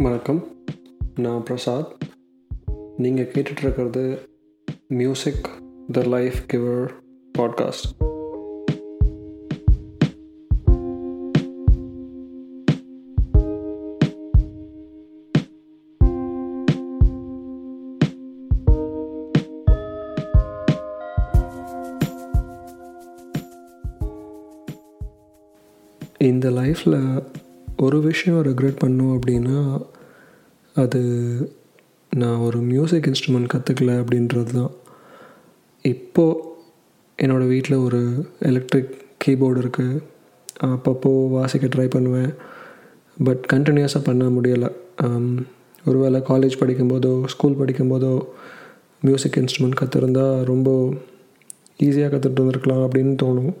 வணக்கம். நான் பிரசாத். நீங்கள் கேட்டுட்ருக்கிறது music the life giver podcast இந்த லைஃப்பில் ஒரு விஷயம் ரெக்ரெட் பண்ணும் அப்படின்னா அது நான் ஒரு மியூசிக் இன்ஸ்ட்ருமெண்ட் கற்றுக்கல அப்படின்றது தான் இப்போது என்னோடய வீட்டில் ஒரு எலக்ட்ரிக் கீபோர்டு இருக்குது அப்பப்போ வாசிக்க ட்ரை பண்ணுவேன். பட் கண்டினியூஸாக பண்ண முடியலை. Um, ஒருவேளை காலேஜ் படிக்கும்போதோ ஸ்கூல் படிக்கும்போதோ மியூசிக் இன்ஸ்ட்ருமெண்ட் கற்றுருந்தா ரொம்ப ஈஸியாக கற்றுட்டு வந்திருக்கலாம் அப்படின்னு தோணும்.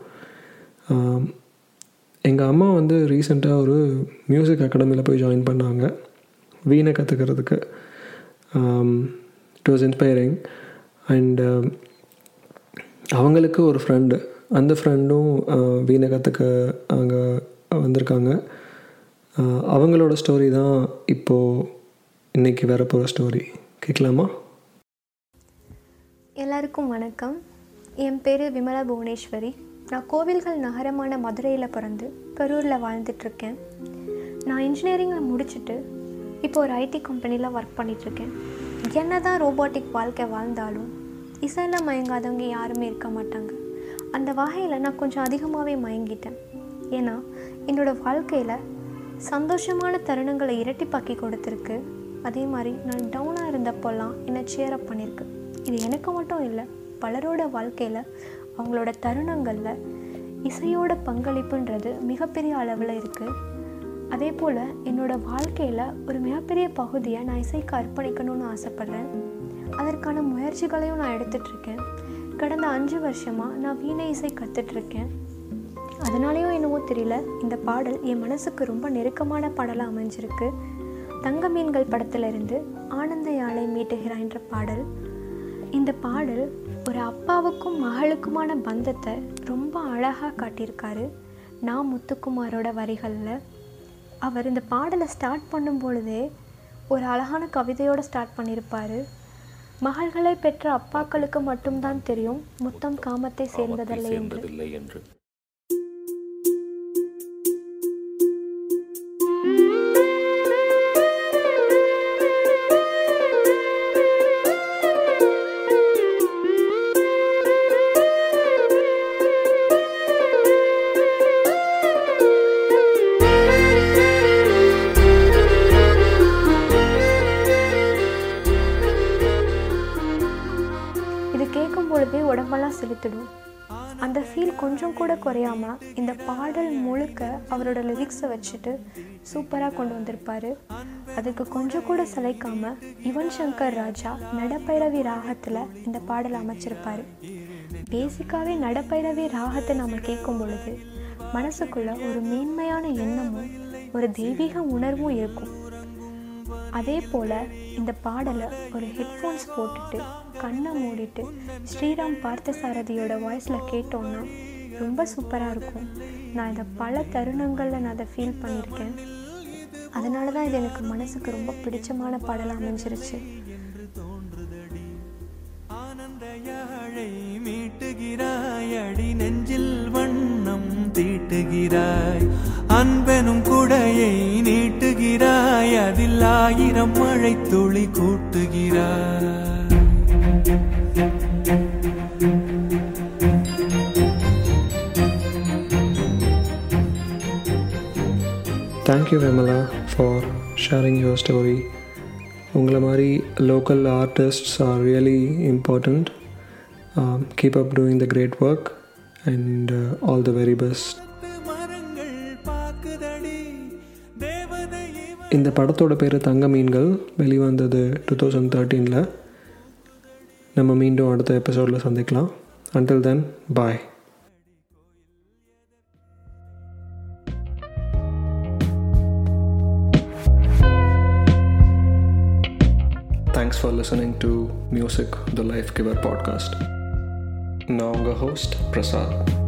Um, எங்கள் அம்மா வந்து ரீசெண்டாக ஒரு மியூசிக் அகாடமியில் போய் ஜாயின் பண்ணாங்க. வீணை கற்றுக்கிறதுக்கு இட் வாஸ் இன்ஸ்பைரிங் அண்டு அவங்களுக்கு ஒரு ஃப்ரெண்டு அந்த ஃப்ரெண்டும் வீணை கற்றுக்க அங்கே வந்திருக்காங்க. அவங்களோட ஸ்டோரி தான் இப்போது இன்றைக்கி வரப்போகிற ஸ்டோரி கேட்கலாமா எல்லாருக்கும் வணக்கம். என் பேர் விமலா புவனேஸ்வரி. நான் கோவில்கள் நகரமான மதுரையில் பிறந்து கரூரில் வாழ்ந்துட்டுருக்கேன். நான் இன்ஜினியரிங்கில் முடிச்சுட்டு இப்போ ஒரு ஐடி கம்பெனியில் ஒர்க் பண்ணிகிட்ருக்கேன் என்ன தான் ரோபோட்டிக் வாழ்க்கை வாழ்ந்தாலும் இசையில் மயங்காதவங்க யாருமே இருக்க மாட்டாங்க. அந்த வகையில் நான் கொஞ்சம் அதிகமாகவே மயங்கிட்டேன். ஏன்னா என்னோடய வாழ்க்கையில் சந்தோஷமான தருணங்களை இரட்டிப்பாக்கி கொடுத்துருக்கு. அதே மாதிரி நான் டவுனாக இருந்தப்போல்லாம் என்னை சேரப் பண்ணியிருக்கு இது எனக்கு மட்டும் இல்லை பலரோட வாழ்க்கையில் அவங்களோட தருணங்களில் இசையோட பங்களிப்புன்றது மிகப்பெரிய அளவில் இருக்குது அதே போல் என்னோடய வாழ்க்கையில் ஒரு மிகப்பெரிய பகுதியை நான் இசைக்கு அர்ப்பணிக்கணும்னு ஆசைப்பட்றேன். அதற்கான முயற்சிகளையும் நான் எடுத்துகிட்ருக்கேன் கடந்த அஞ்சு வருஷமாக நான் வீணை இசை கற்றுட்ருக்கேன் அதனாலேயும் என்னவோ தெரியல இந்த பாடல் என் மனசுக்கு ரொம்ப நெருக்கமான பாடலாக அமைஞ்சிருக்கு. தங்க மீன்கள் படத்திலிருந்து ஆனந்த யாழை மீட்டுகிறான்ற பாடல் இந்த பாடல் ஒரு அப்பாவுக்கும் மகளுக்குமான பந்தத்தை ரொம்ப அழகாக காட்டியிருக்காரு நான் முத்துக்குமாரோட வரிகளில். அவர் இந்த பாடலை ஸ்டார்ட் பண்ணும் பொழுதே ஒரு அழகான கவிதையோடு ஸ்டார்ட் பண்ணியிருப்பார். மகள்களை பெற்ற அப்பாக்களுக்கு மட்டும்தான் தெரியும் முத்தம் காமத்தை சேர்ந்ததில்லை என்று. உடம்பெல்லாம் செலுத்திடும். அந்த ஃபீல் கொஞ்சம் கூட குறையாமல் இந்த பாடல் முழுக்க அவரோட லிரிக்ஸை வச்சுட்டு சூப்பராக கொண்டு வந்திருப்பார். அதுக்கு கொஞ்சம் கூட சிலைக்காமல் யுவன் சங்கர் ராஜா நடப்பைரவி ராகத்தில் இந்த பாடல் அமைச்சிருப்பார். பேசிக்காகவே நடப்பைரவி ராகத்தை நம்ம கேட்கும் பொழுது மனசுக்குள்ள ஒரு மேன்மையான எண்ணமும் ஒரு தெய்வீக உணர்வும் இருக்கும். அதே போல் இந்த பாடலை ஒரு ஹெட்ஃபோன்ஸ் போட்டுட்டு கண்ணை மூடிட்டு ஸ்ரீராம் பார்த்தசாரதியோட வாய்ஸில் கேட்டோன்னா ரொம்ப சூப்பராக இருக்கும். நான் இதை பல தருணங்களில் நான் அதை ஃபீல் பண்ணியிருக்கேன். அதனால தான் இது எனக்கு மனசுக்கு ரொம்ப பிடிச்சமான பாடலாக அமைஞ்சிருச்சு. மீட்டுகிறாய் அடி நெஞ்சில் வண்ணம் தீட்டுகிறாய். அன்பெனும் குடையை நீட்டுகிறாய் அதில் ஆயிரம் மழை துளி கூட்டுகிறார் thank you Vimala for sharing your story உங்களை மாதிரி local artists are really important keep up doing the great work and all the very best இந்த படத்தோட பேர் தங்க மீன்கள் வெளிவந்தது டூ தௌசண்ட் தேர்ட்டீனில் நம்ம மீண்டும் அடுத்த எபிசோடில் சந்திக்கலாம். Until then bye thanks for listening to music the life giver podcast நான் உங்கள் ஹோஸ்ட் பிரசாத்.